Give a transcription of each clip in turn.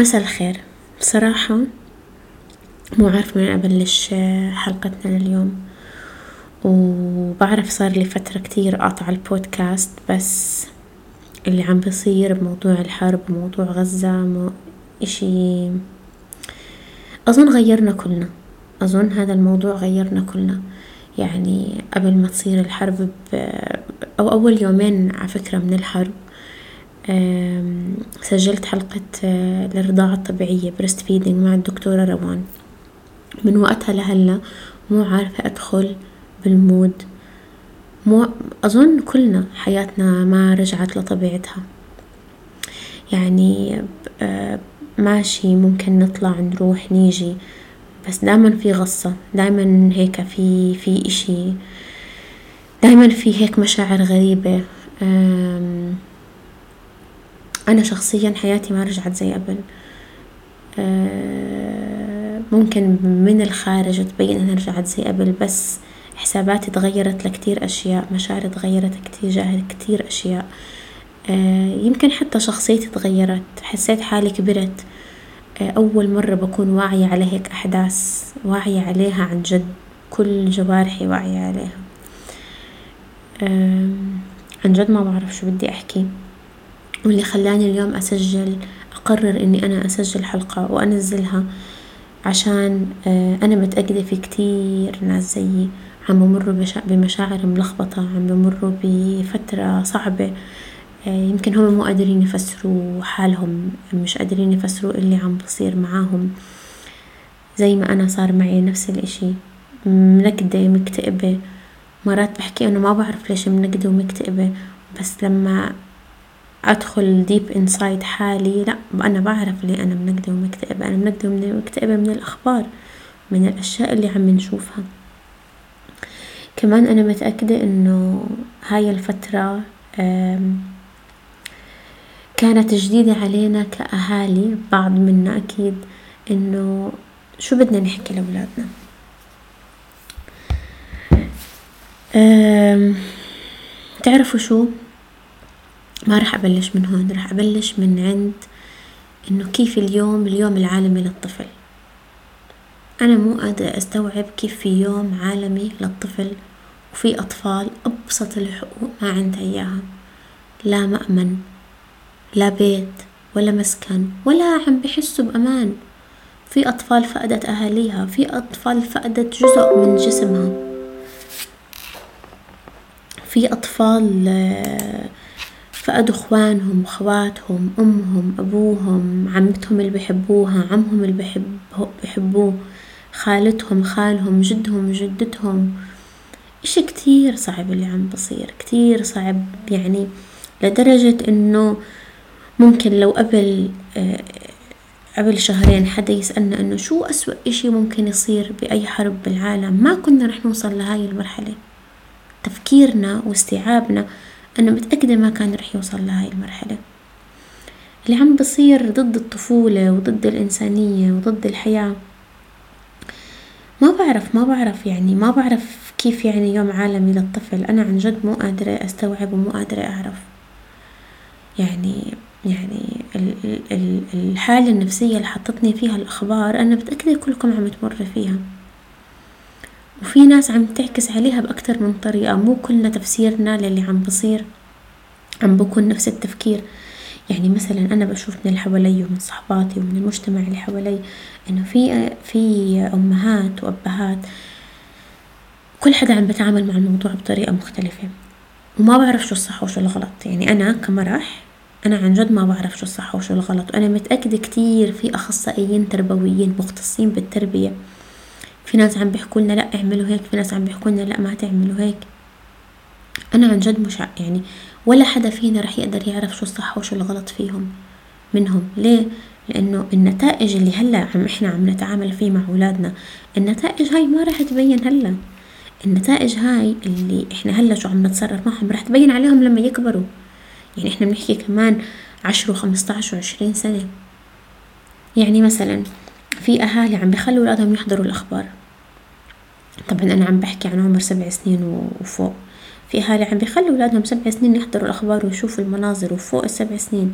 مساء الخير. بصراحة مو عارفة من أبلش حلقتنا لليوم. وبعرف صار لي فترة كتير قاطعة البودكاست بس اللي عم بصير بموضوع الحرب وموضوع غزة مو إشي. أظن غيرنا كلنا. أظن هذا الموضوع غيرنا كلنا. يعني قبل ما تصير الحرب أو أول يومين على فكرة من الحرب سجلت حلقة الرضاعة الطبيعية breastfeeding مع الدكتورة روان. من وقتها لهلا مو عارفة أدخل بالمود. مو أظن كلنا حياتنا ما رجعت لطبيعتها. يعني ماشي ممكن نطلع نروح نيجي بس دايما في غصة دايما هيك في في إشي. دايما في هيك مشاعر غريبة. أنا شخصيا حياتي ما رجعت زي قبل. ممكن من الخارج تبين إنها رجعت زي قبل بس حساباتي تغيرت لكتير أشياء مشاعري تغيرت تجاه كتير أشياء. يمكن حتى شخصيتي تغيرت حسيت حالي كبرت. أول مرة بكون واعية على هيك أحداث واعية عليها عن جد كل جوارحي واعية عليها. عن جد ما بعرف شو بدي أحكي. واللي خلاني اليوم أسجل أقرر إني أنا أسجل حلقة وأنزلها عشان أنا متأكدة في كتير ناس زيي عم بمروا بمشاعر ملخبطة عم بمروا بفترة صعبة. يمكن هم مو قادرين يفسروا حالهم مش قادرين يفسروا اللي عم بصير معاهم. زي ما أنا صار معي نفس الإشي منكدة مكتئبة مرات بحكي أنه ما بعرف ليش منكدة ومكتئبة بس لما أدخل ديب إنسايد حالي. لا أنا بعرف ليه أنا منكدة ومكتئبة. أنا منكدة ومكتئبة من الأخبار من الأشياء اللي عم نشوفها. كمان أنا متأكدة إنه هاي الفترة كانت جديدة علينا كأهالي بعض منا أكيد إنه شو بدنا نحكي لأولادنا؟ تعرفوا شو؟ ما رح أبلش من هون رح أبلش من عند إنه كيف اليوم اليوم العالمي للطفل. أنا مو قادرة أستوعب كيف في يوم عالمي للطفل وفي أطفال أبسط الحقوق ما عندها إياها. لا مأمن لا بيت ولا مسكن ولا عم بحسوا بأمان. في أطفال فقدت أهاليها في أطفال فقدت جزء من جسمها. في أطفال فقدوا إخوانهم وخواتهم أمهم أبوهم عمتهم اللي بحبوها عمهم اللي بحب بحبوه خالتهم خالهم جدهم جدتهم. إشي كتير صعب اللي عم بصير كتير صعب. يعني لدرجة إنه ممكن لو قبل قبل شهرين حدا يسألنا إنه شو أسوأ إشي ممكن يصير بأي حرب بالعالم ما كنا رح نوصل لهاي المرحلة. تفكيرنا واستيعابنا أنا متأكدة ما كان رح يوصل لهاي المرحلة. اللي عم بصير ضد الطفولة وضد الإنسانية وضد الحياة ما بعرف ما بعرف يعني ما بعرف كيف يعني يوم عالمي للطفل أنا عن جد مو قادرة أستوعب ومو قادرة أعرف. يعني يعني الحالة النفسية اللي حطتني فيها الأخبار أنا متأكدة كلكم عم تمر فيها. وفي ناس عم تعكس عليها بأكتر من طريقة مو كلنا تفسيرنا للي عم بصير عم بكون نفس التفكير. يعني مثلا أنا بشوف من اللي حوالي ومن صحباتي ومن المجتمع اللي حوالي إنه في في أمهات وأبهات كل حدا عم بتعامل مع الموضوع بطريقة مختلفة. وما بعرف شو الصح وشو الغلط. يعني أنا كمرح أنا عن جد ما بعرف شو الصح وشو الغلط. وأنا متأكدة كتير في أخصائيين تربويين مختصين بالتربية. في ناس عم بيحكوا لنا لا اعملوا هيك في ناس عم بيحكوا لنا لا ما تعملوا هيك. أنا عن جد مش يعني ولا حدا فينا رح يقدر يعرف شو الصح وشو الغلط فيهم منهم. ليه؟ لأنه النتائج اللي هلأ عم إحنا عم نتعامل فيه مع أولادنا النتائج هاي ما رح تبين هلأ. النتائج هاي اللي إحنا هلأ شو عم نتصرف معهم رح تبين عليهم لما يكبروا. يعني إحنا بنحكي كمان عشر وخمسطعش وعشرين سنة. يعني مثلا في أهالي عم بيخلوا أولادهم يحضروا الأخبار. طبعا أنا عم بحكي عن عمر سبع سنين وفوق. في أهالي عم بيخلوا أولادهم سبع سنين يحضروا الأخبار ويشوفوا المناظر وفوق السبع سنين.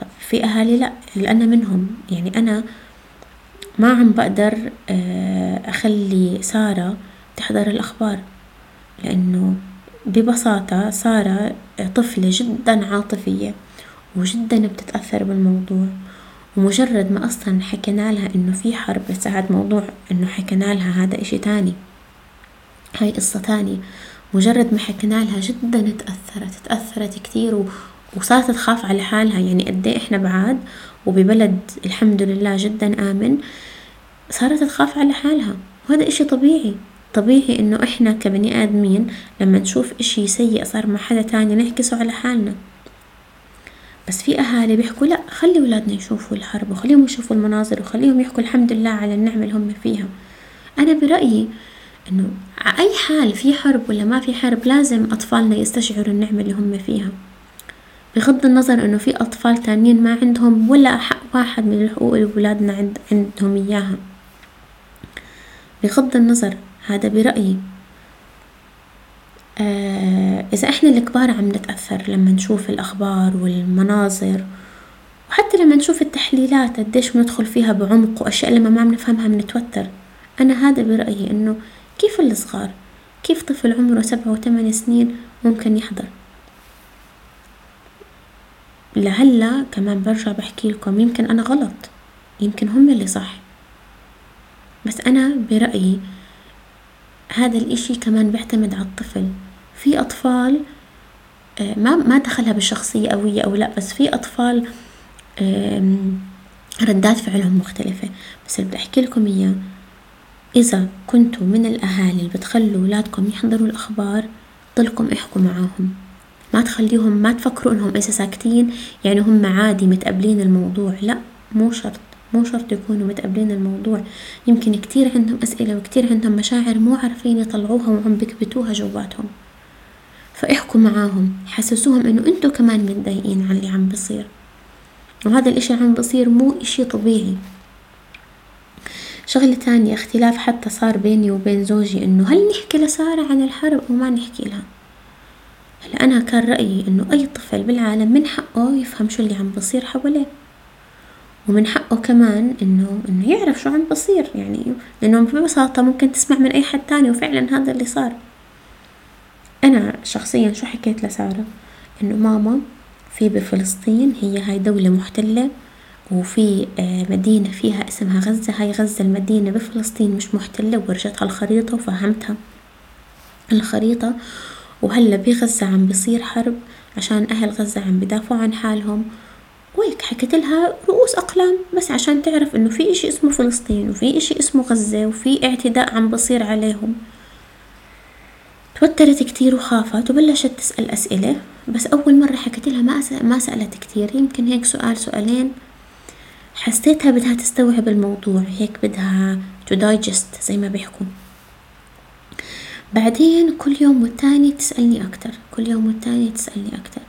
طب في أهالي لأ أنا منهم يعني أنا ما عم بقدر آه، أخلي سارة تحضر الأخبار لأنه ببساطة سارة طفلة جدا عاطفية وجدا بتتأثر بالموضوع. ومجرد ما أصلا حكينا لها إنه في حرب بس هاد موضوع إنه حكينا لها هذا إشي تاني. هاي قصة تانية. مجرد ما حكينا لها جدا تأثرت تأثرت كتير. وصارت تخاف على حالها. يعني قد إيه إحنا بعاد وببلد الحمد لله جدا آمن صارت تخاف على حالها. وهذا إشي طبيعي. طبيعي إنه إحنا كبني آدمين لما نشوف إشي سيء صار مع حدا تاني نعكسه على حالنا. بس في أهالي بيحكوا لأ خلي ولادنا يشوفوا الحرب وخليهم يشوفوا المناظر وخليهم يحكوا الحمد لله على النعمة اللي هم فيها. أنا برأيي إنه أي حال في حرب ولا ما في حرب لازم أطفالنا يستشعروا النعمة اللي هم فيها. بغض النظر إنه في أطفال تانيين ما عندهم ولا حق واحد من الحقوق اللي ولادنا عند عندهم إياها. بغض النظر هذا برأيي. إذا إحنا الكبار عم نتأثر لما نشوف الأخبار والمناظر وحتى لما نشوف التحليلات قديش بندخل فيها بعمق وأشياء لما ما بنفهمها بنتوتر. أنا هذا برأيي إنه كيف الصغار كيف طفل عمره سبعة وثمان سنين ممكن يحضر؟ لهلأ كمان برجع بحكي لكم يمكن أنا غلط يمكن هم اللي صح. بس أنا برأيي هذا الإشي كمان بيعتمد على الطفل. في أطفال آه، ما ما دخلها بالشخصية قوية أو لا بس في أطفال ردات فعلهم مختلفة. بس اللي بدي أحكي لكم إياه إذا كنتوا من الأهالي اللي بتخلوا أولادكم يحضروا الأخبار ضلكم احكوا معاهم. ما تخليهم ما تفكروا إنهم إذا ساكتين يعني هم عادي متقبلين الموضوع. لا مو شرط مو شرط يكونوا متقبلين الموضوع. يمكن كتير عندهم أسئلة وكتير عندهم مشاعر مو عارفين يطلعوها وعم بكبتوها جواتهم. فاحكوا معاهم حسسوهم إنه أنتوا كمان متضايقين على اللي عم بصير. وهذا الإشي عم بصير مو إشي طبيعي. شغلة تانية اختلاف حتى صار بيني وبين زوجي إنه هل نحكي لسارة عن الحرب أو ما نحكي لها؟ هلا أنا كان رأيي إنه أي طفل بالعالم من حقه يفهم شو اللي عم بصير حواليه. ومن حقه كمان إنه إنه يعرف شو عم بصير يعني لأنه ببساطة ممكن تسمع من أي حد تاني وفعلا هذا اللي صار. أنا شخصيا شو حكيت لسارة؟ إنه ماما في بفلسطين هي هاي دولة محتلة وفي آه، مدينة فيها اسمها غزة. هاي غزة المدينة بفلسطين مش محتلة ورجتها الخريطة وفهمتها الخريطة. وهلأ بغزة عم بصير حرب عشان أهل غزة عم بدافعوا عن حالهم. وهيك حكيت لها رؤوس أقلام بس عشان تعرف إنه في إشي اسمه فلسطين وفي إشي اسمه غزة وفي اعتداء عم بصير عليهم. توترت كتير وخافت وبلشت تسأل أسئلة بس أول مرة حكيت لها ما ما سألت كتير. يمكن هيك سؤال سؤالين. حسيتها بدها تستوعب الموضوع هيك بدها to digest زي ما بيحكوا. بعدين كل يوم والتاني تسألني أكتر كل يوم والتاني تسألني أكتر.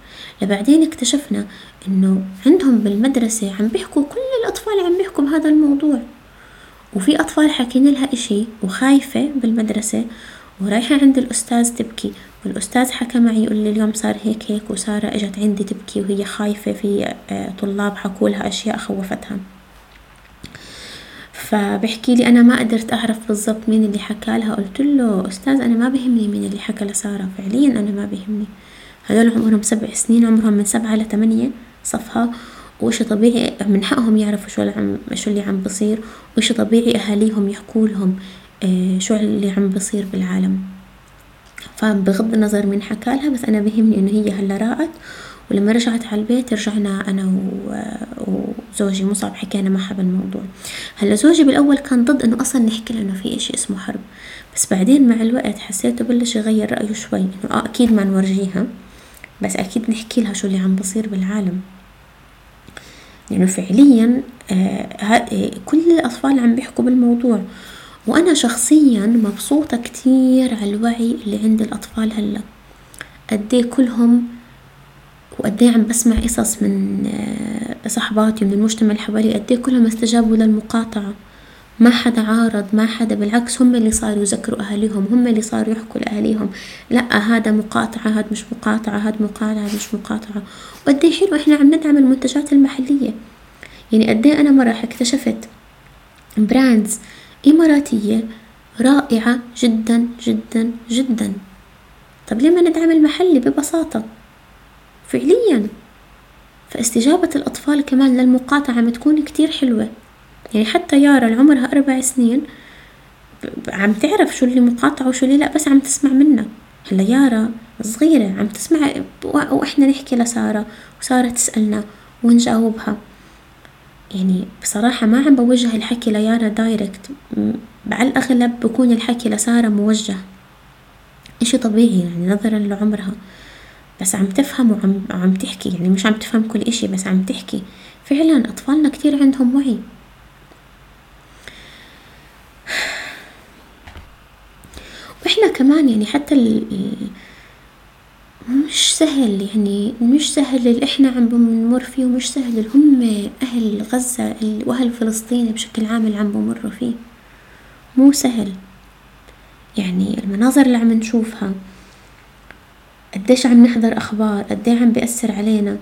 لبعدين اكتشفنا إنه عندهم بالمدرسة عم بيحكوا كل الأطفال عم بيحكوا بهذا الموضوع. وفي أطفال حاكين لها إشي وخايفة بالمدرسة ورايحة عند الأستاذ تبكي والأستاذ حكى معي يقول لي اليوم صار هيك هيك وسارة إجت عندي تبكي وهي خايفة في آه، طلاب حكوا لها أشياء خوفتها فبحكي لي أنا ما قدرت أعرف بالضبط مين اللي حكى لها قلت له أستاذ أنا ما بهمني مين اللي حكى لسارة فعليا أنا ما بهمني. هذول عمرهم سبع سنين عمرهم من سبعة لثمانية صفها وإشي طبيعي من حقهم يعرفوا شو اللي عم شو اللي عم بصير وإشي طبيعي أهاليهم يحكوا لهم. شو اللي عم بصير بالعالم. فبغض النظر من حكى لها بس أنا بهمني إنه هي هلا راقت ولما رجعت على البيت رجعنا أنا وزوجي. مصعب حكينا معها بالموضوع هلا زوجي بالأول كان ضد إنه أصلا نحكي له إنه في إشي اسمه حرب. بس بعدين مع الوقت حسيته بلش يغير رأيه شوي إنه آه أكيد ما نورجيها بس أكيد نحكي لها شو اللي عم بصير بالعالم. لأنه فعليا آه كل الأطفال عم بيحكوا بالموضوع. وأنا شخصيا مبسوطة كتير على الوعي اللي عند الأطفال هلأ. قديه كلهم وقديه عم بسمع قصص من آه، صحباتي ومن المجتمع اللي حوالي قديه كلهم استجابوا للمقاطعة. ما حدا عارض ما حدا بالعكس هم اللي صاروا يذكروا أهاليهم هم اللي صاروا يحكوا لأهاليهم. لا هذا مقاطعة هذا مش مقاطعة هذا مقاطعة مش مقاطعة. وقد حلو إحنا عم ندعم المنتجات المحلية. يعني قد أنا مرة اكتشفت براندز إماراتية رائعة جدا جدا جدا. طب ليه ما ندعم المحلي ببساطة؟ فعليا. فاستجابة الأطفال كمان للمقاطعة عم تكون كتير حلوة. يعني حتى يارا اللي عمرها أربع سنين عم تعرف شو اللي مقاطعة وشو اللي لا بس عم تسمع منا هلا يارا صغيرة عم تسمع وإحنا نحكي لسارة وسارة تسألنا ونجاوبها يعني بصراحة ما عم بوجه الحكي ليارا دايركت. على الأغلب بكون الحكي لسارة موجه. إشي طبيعي يعني نظرا لعمرها. بس عم تفهم وعم عم تحكي. يعني مش عم تفهم كل إشي بس عم تحكي. فعلا أطفالنا كتير عندهم وعي. وإحنا كمان يعني حتى ال مش سهل يعني مش سهل اللي إحنا عم بنمر فيه ومش سهل اللي هم أهل غزة وأهل فلسطين بشكل عام اللي عم بمروا فيه. مو سهل. يعني المناظر اللي عم نشوفها قديش عم نحضر أخبار قديه عم بيأثر علينا.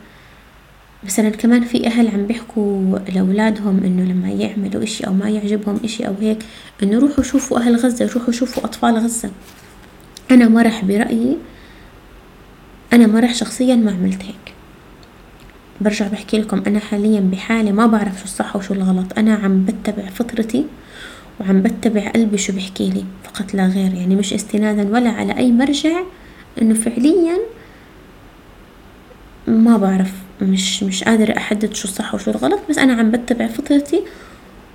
مثلا كمان في أهل عم بيحكوا لأولادهم إنه لما يعملوا إشي أو ما يعجبهم إشي أو هيك إنه روحوا شوفوا أهل غزة روحوا شوفوا أطفال غزة. أنا مرح برأيي أنا مرح شخصيا ما عملت هيك. برجع بحكي لكم أنا حاليا بحالة ما بعرف شو الصح وشو الغلط. أنا عم بتبع فطرتي وعم بتبع قلبي شو بحكي لي فقط لا غير. يعني مش استنادا ولا على أي مرجع إنه فعليا ما بعرف. مش مش قادرة أحدد شو الصح وشو الغلط بس أنا عم بتبع فطرتي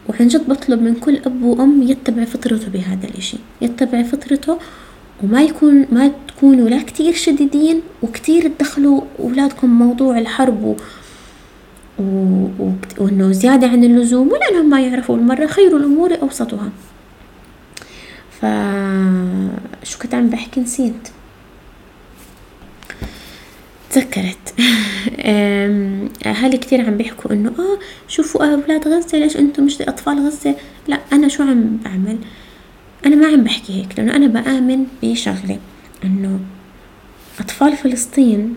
وعن جد بطلب من كل أب وأم يتبع فطرته بهذا الإشي. يتبع فطرته وما يكون ما تكونوا لا كتير شديدين وكتير تدخلوا أولادكم موضوع الحرب و... و... وإنه زيادة عن اللزوم ولا إنهم ما يعرفوا المرة خير الأمور أوسطها. ف شو كنت عم بحكي؟ نسيت. تذكرت. أهالي كتير عم بيحكوا إنه آه شوفوا أولاد غزة ليش أنتم مش أطفال غزة؟ لا أنا شو عم بعمل؟ أنا ما عم بحكي هيك لأنه أنا بآمن بشغلة إنه أطفال فلسطين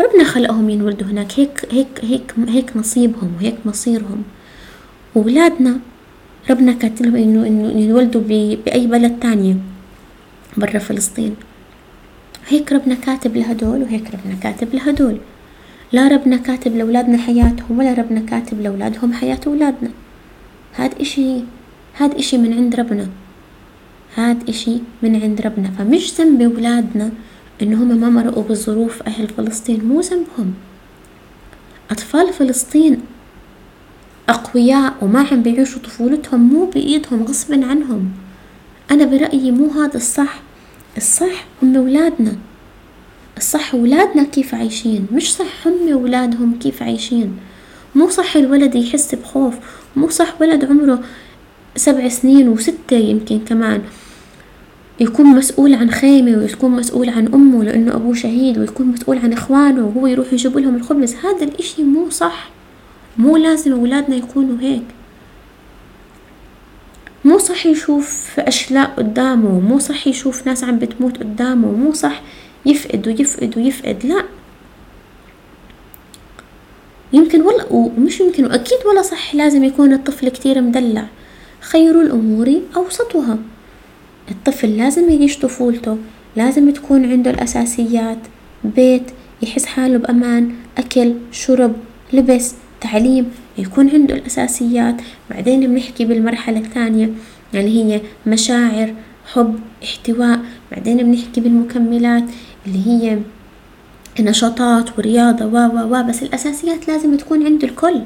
ربنا خلقهم ينولدوا هناك هيك هيك هيك هيك نصيبهم وهيك مصيرهم. وولادنا ربنا كاتب لهم إنه إنه ينولدوا بأي بلد تانية برا فلسطين. هيك ربنا كاتب لهدول وهيك ربنا كاتب لهدول. لا ربنا كاتب لأولادنا حياتهم ولا ربنا كاتب لأولادهم حياة أولادنا. هاد إشي هاد إشي من عند ربنا. هاد إشي من عند ربنا. فمش ذنب أولادنا إن هم ما مرقوا بظروف أهل فلسطين مو ذنبهم. أطفال فلسطين أقوياء وما عم بيعيشوا طفولتهم مو بإيدهم غصب عنهم. أنا برأيي مو هذا الصح. الصح هم ولادنا الصح ولادنا كيف عايشين. مش صح هم ولادهم كيف عايشين. مو صح الولد يحس بخوف. مو صح ولد عمره سبع سنين وستة يمكن كمان. يكون مسؤول عن خيمة ويكون مسؤول عن أمه لأنه أبوه شهيد ويكون مسؤول عن إخوانه وهو يروح يجيب لهم الخبز. هذا الإشي مو صح. مو لازم أولادنا يكونوا هيك. مو صح يشوف أشلاء قدامه مو صح يشوف ناس عم بتموت قدامه مو صح يفقد ويفقد ويفقد. لا. يمكن ولا ومش يمكن وأكيد ولا صح لازم يكون الطفل كتير مدلع. خير الأمور أوسطها. الطفل لازم يعيش طفولته لازم تكون عنده الأساسيات بيت يحس حاله بأمان أكل شرب لبس تعليم يكون عنده الأساسيات. بعدين بنحكي بالمرحلة الثانية اللي هي مشاعر حب احتواء. بعدين بنحكي بالمكملات اللي هي نشاطات ورياضة و و و بس الأساسيات لازم تكون عند الكل.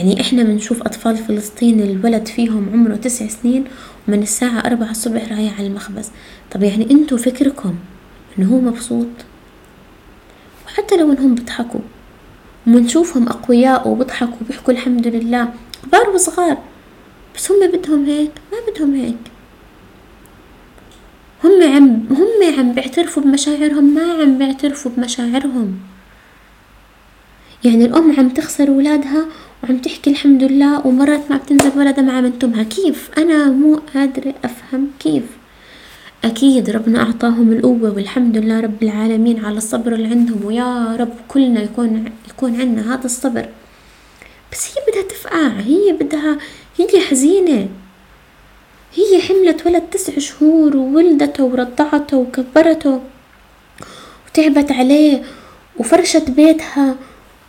يعني إحنا بنشوف أطفال فلسطين الولد فيهم عمره تسع سنين ومن الساعة أربعة الصبح رايح على المخبز. طب يعني انتو فكركم إنه هو مبسوط؟ وحتى لو إنهم بيضحكوا ومنشوفهم أقوياء وبيضحكوا وبيحكوا الحمد لله كبار وصغار بس هم بدهم هيك ما بدهم هيك. هم عم هم عم بيعترفوا بمشاعرهم ما عم بيعترفوا بمشاعرهم. يعني الأم عم تخسر ولادها وعم تحكي الحمد لله ومرات ما بتنزل ولدها مع بنتمها كيف؟ أنا مو قادرة أفهم كيف. أكيد ربنا أعطاهم القوة والحمد لله رب العالمين على الصبر اللي عندهم. ويا رب كلنا يكون يكون عنا هذا الصبر. بس هي بدها تفقع هي بدها هي حزينة. هي حملت ولد تسع شهور وولدته ورضعته وكبرته وتعبت عليه وفرشت بيتها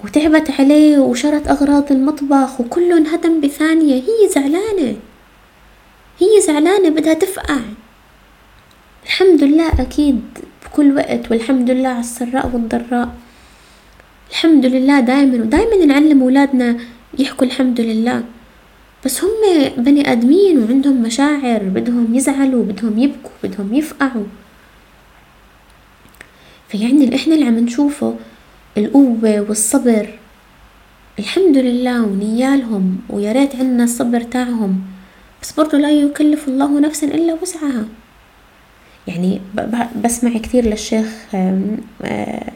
وتعبت عليه وشرت أغراض المطبخ وكله انهدم بثانية. هي زعلانة. هي زعلانة بدها تفقع. الحمد لله أكيد بكل وقت والحمد لله على السراء والضراء. الحمد لله دايما ودايما نعلم أولادنا يحكوا الحمد لله. بس هم بني آدمين وعندهم مشاعر بدهم يزعلوا بدهم يبكوا بدهم يفقعوا. فيعني اللي إحنا اللي عم نشوفه القوة والصبر. الحمد لله ونيالهم ويا ريت عنا الصبر تاعهم بس برضو لا يكلف الله نفسا إلا وسعها. يعني بسمع كثير للشيخ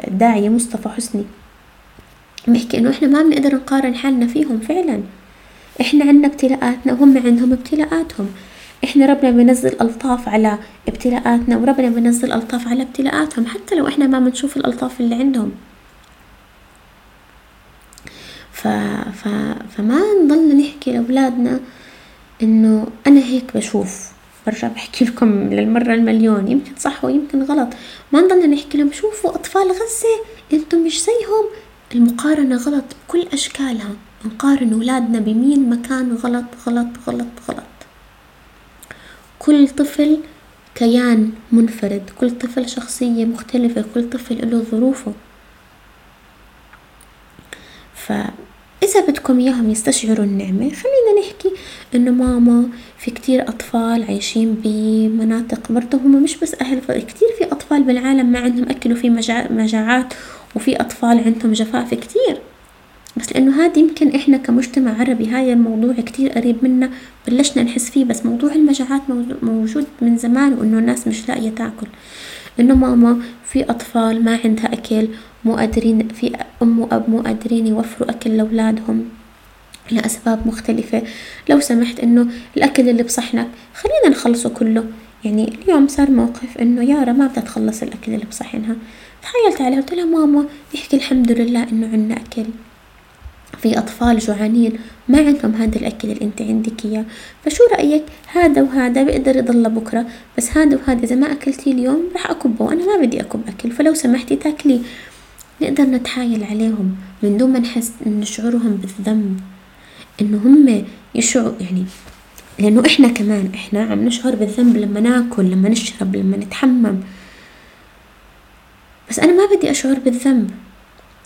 الداعية مصطفى حسني بيحكي إنه إحنا ما بنقدر نقارن حالنا فيهم فعلا. إحنا عنا ابتلاءاتنا وهم عندهم ابتلاءاتهم. إحنا ربنا بينزل ألطاف على ابتلاءاتنا وربنا بينزل ألطاف على ابتلاءاتهم حتى لو إحنا ما بنشوف الألطاف اللي عندهم. ف... فما نضلنا نحكي لأولادنا إنه أنا هيك بشوف. برجع بحكي لكم للمرة المليون. يمكن صح ويمكن غلط. ما نضلنا نحكي لهم شوفوا أطفال غزة أنتم مش زيهم. المقارنة غلط بكل أشكالها. نقارن أولادنا بمين مكان غلط غلط غلط غلط. كل طفل كيان منفرد. كل طفل شخصية مختلفة. كل طفل له ظروفه. ف إذا بدكم إياهم يستشعروا النعمة خلينا نحكي إنه ماما في كتير أطفال عايشين بمناطق برضه هم مش بس أهل كتير في أطفال بالعالم ما عندهم أكل وفي مجاعات وفي أطفال عندهم جفاف كتير. بس لأنه هذا يمكن إحنا كمجتمع عربي هاي الموضوع كتير قريب منا بلشنا نحس فيه بس موضوع المجاعات موجود من زمان وإنه الناس مش لاقية تاكل. إنه ماما في أطفال ما عندها أكل مو قادرين في أم وأب مو قادرين يوفروا أكل لأولادهم لأسباب مختلفة. لو سمحت إنه الأكل اللي بصحنك خلينا نخلصه كله. يعني اليوم صار موقف إنه يارا ما بدها تخلص الأكل اللي بصحنها. تخيلت عليها قلت لها ماما يحكي الحمد لله إنه عنا أكل. في أطفال جوعانين ما عندهم هذا الأكل اللي أنت عندك إياه. فشو رأيك؟ هذا وهذا بيقدر يضل بكرة بس هذا وهذا إذا ما أكلتي اليوم راح أكبه. وأنا ما بدي أكب أكل فلو سمحتي تاكلي نقدر نتحايل عليهم من دون ما نحس إن شعورهم بالذنب. إنه هم يشعروا يعني لأنه إحنا كمان إحنا عم نشعر بالذنب لما ناكل لما نشرب لما نتحمم. بس أنا ما بدي أشعر بالذنب.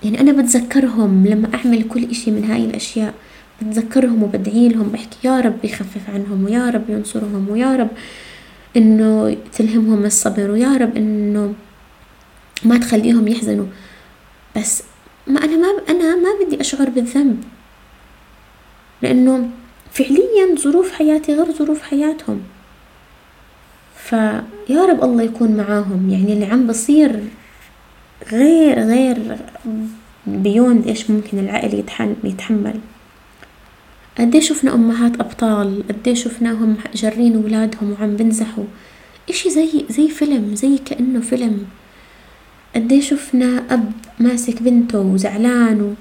يعني أنا بتذكرهم لما أعمل كل إشي من هاي الأشياء بتذكرهم وبدعي لهم بحكي يا رب يخفف عنهم ويا رب ينصرهم ويا رب إنه تلهمهم الصبر ويا رب إنه ما تخليهم يحزنوا. بس ما أنا ما أنا ما بدي أشعر بالذنب لأنه فعليا ظروف حياتي غير ظروف حياتهم. فيا رب الله يكون معاهم يعني اللي عم بصير غير غير بيوند إيش ممكن العقل يتحمل. قديش شفنا أمهات أبطال؟ قديش شفناهم جارين ولادهم وعم بنزحوا؟ إشي زي زي فيلم زي كأنه فيلم. قديش شفنا أب ماسك بنته وزعلان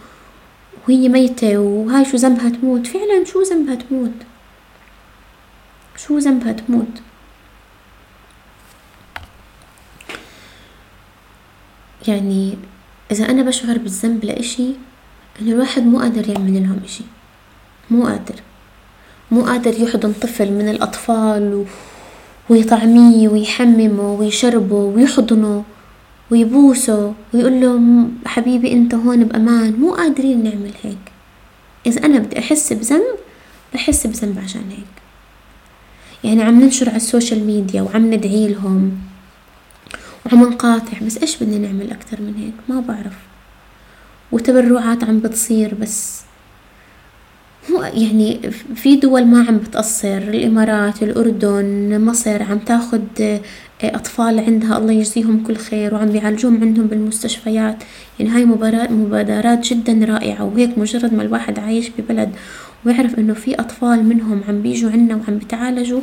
وهي ميتة وهاي شو ذنبها تموت؟ فعلا شو ذنبها تموت؟ شو ذنبها تموت؟ يعني إذا أنا بشعر بالذنب لإشي إنه الواحد مو قادر يعمل لهم إشي. مو قادر. مو قادر يحضن طفل من الأطفال و... ويطعميه ويحممه ويشربه ويحضنه ويبوسه ويقول له حبيبي أنت هون بأمان. مو قادرين نعمل هيك. إذا أنا بدي أحس بذنب بحس بذنب عشان هيك. يعني عم ننشر على ال social media وعم ندعي لهم وعم نقاطع بس إيش بدنا نعمل أكتر من هيك؟ ما بعرف. وتبرعات عم بتصير بس هو يعني في دول ما عم بتقصر الإمارات الأردن مصر عم تاخد أطفال عندها الله يجزيهم كل خير وعم بيعالجوهم عندهم بالمستشفيات. يعني هاي مبادرات جدا رائعة وهيك مجرد ما الواحد عايش ببلد ويعرف إنه في أطفال منهم عم بيجوا عنا وعم بتعالجوا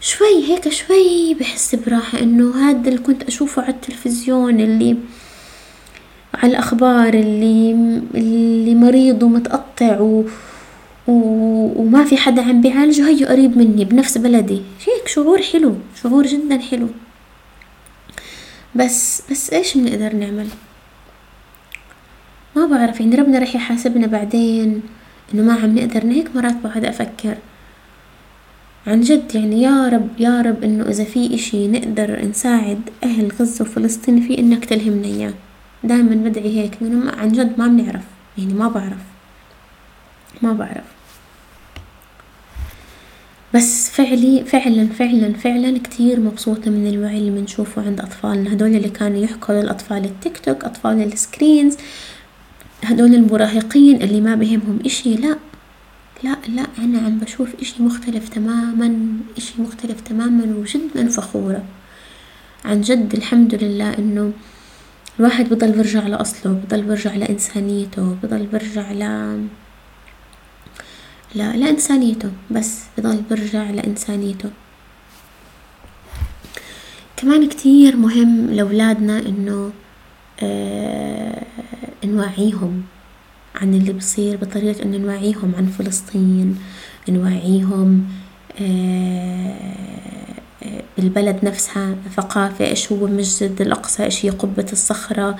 شوي هيك شوي بحس براحة إنه هذا اللي كنت أشوفه على التلفزيون اللي على الأخبار اللي اللي مريض ومتقطع و وما في حدا عم بيعالجه هيو قريب مني بنفس بلدي. هيك شعور حلو شعور جدا حلو. بس بس إيش بنقدر نعمل؟ ما بعرف يعني ربنا رح يحاسبنا بعدين إنه ما عم نقدر هيك مرات بقعد أفكر. عن جد يعني يا رب يا رب إنه إذا في إشي نقدر نساعد أهل غزة وفلسطين فيه إنك تلهمنا إياه. دائما بدعي هيك إنه عن جد ما بنعرف يعني ما بعرف ما بعرف. بس فعلي فعلا فعلا فعلا كتير مبسوطة من الوعي اللي بنشوفه عند أطفالنا. هدول اللي كانوا يحكوا للأطفال التيك توك أطفال السكرينز هدول المراهقين اللي ما بهمهم إشي لا. لا لا أنا عم بشوف إشي مختلف تماما إشي مختلف تماما وجدا فخورة. عن جد الحمد لله إنه الواحد بضل برجع لأصله بضل برجع لإنسانيته بضل برجع ل لا لإنسانيته بس بضل برجع لإنسانيته. كمان كتير مهم لأولادنا إنه آه نوعيهم عن اللي بصير بطريقة إنه نوعيهم عن فلسطين نوعيهم آه بالبلد نفسها ثقافة إيش هو مسجد الأقصى إيش هي قبة الصخرة.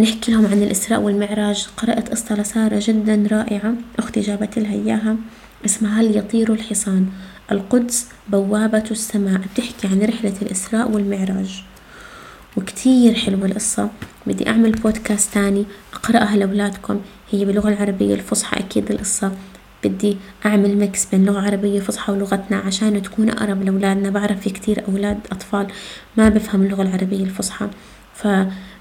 نحكي لهم عن الإسراء والمعراج. قرأت قصة لسارة جدا رائعة أختي جابت لها إياها اسمها هل يطير الحصان القدس بوابة السماء. بتحكي عن رحلة الإسراء والمعراج. وكتير حلوة القصة. بدي أعمل بودكاست تاني أقرأها لأولادكم. هي باللغة العربية الفصحى أكيد القصة. بدي أعمل ميكس بين لغة عربية فصحى ولغتنا عشان تكون أقرب لأولادنا. بعرف في كتير أولاد أطفال ما بفهم اللغة العربية الفصحى. ف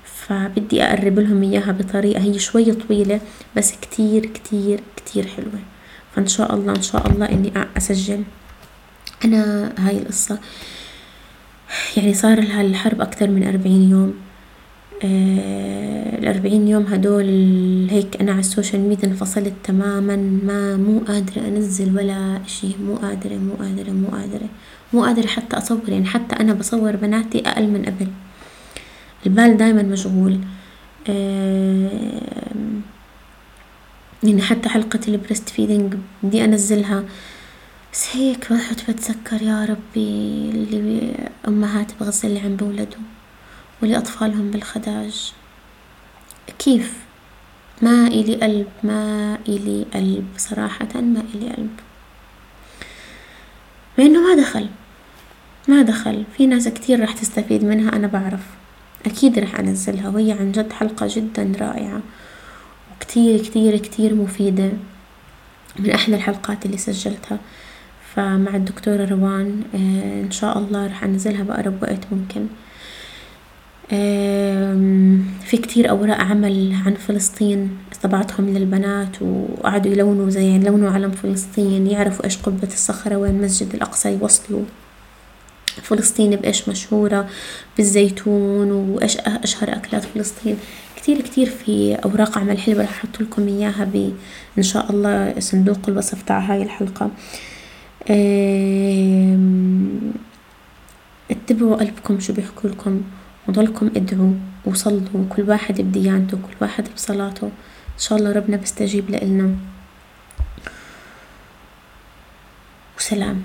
فبدي أقرب لهم إياها بطريقة هي شوي طويلة بس كتير كتير كتير حلوة. فإن شاء الله إن شاء الله إني أسجل أنا هاي القصة. يعني صار لها الحرب أكتر من أربعين يوم. آه الأربعين يوم هدول هيك أنا على ال social media انفصلت تماما ما مو قادرة أنزل ولا إشي. مو قادرة مو قادرة مو قادرة. مو قادرة حتى أصور يعني حتى أنا بصور بناتي أقل من قبل البال دايما مشغول. آه يعني حتى حلقة ال breastfeeding بدي أنزلها. بس هيك بقعد بتذكر يا ربي اللي أمهات بغزة اللي عم بولدوا ولأطفالهم بالخداج. كيف؟ ما إلي قلب ما إلي قلب. صراحة ما إلي قلب. مع إنه ما دخل. ما دخل. في ناس كتير راح تستفيد منها أنا بعرف. أكيد راح أنزلها. وهي عن جد حلقة جدا رائعة. وكتير كتير كتير مفيدة. من أحلى الحلقات اللي سجلتها. فمع الدكتورة روان آه إن شاء الله راح أنزلها بأقرب وقت ممكن. في كتير أوراق عمل عن فلسطين طبعتهم للبنات وقعدوا يلونوا زي يلونوا علم فلسطين يعرفوا إيش قبة الصخرة وين مسجد الأقصى يوصلوا. فلسطين بإيش مشهورة بالزيتون وإيش أشهر أكلات فلسطين. كتير كتير في أوراق عمل حلوة رح أحط لكم إياها إن شاء الله صندوق الوصف تاع هاي الحلقة. اتبعوا قلبكم شو بيحكوا لكم وضلكم ادعوا وصلوا. كل واحد بديانته كل واحد بصلاته. إن شاء الله ربنا بيستجيب لإلنا. وسلام.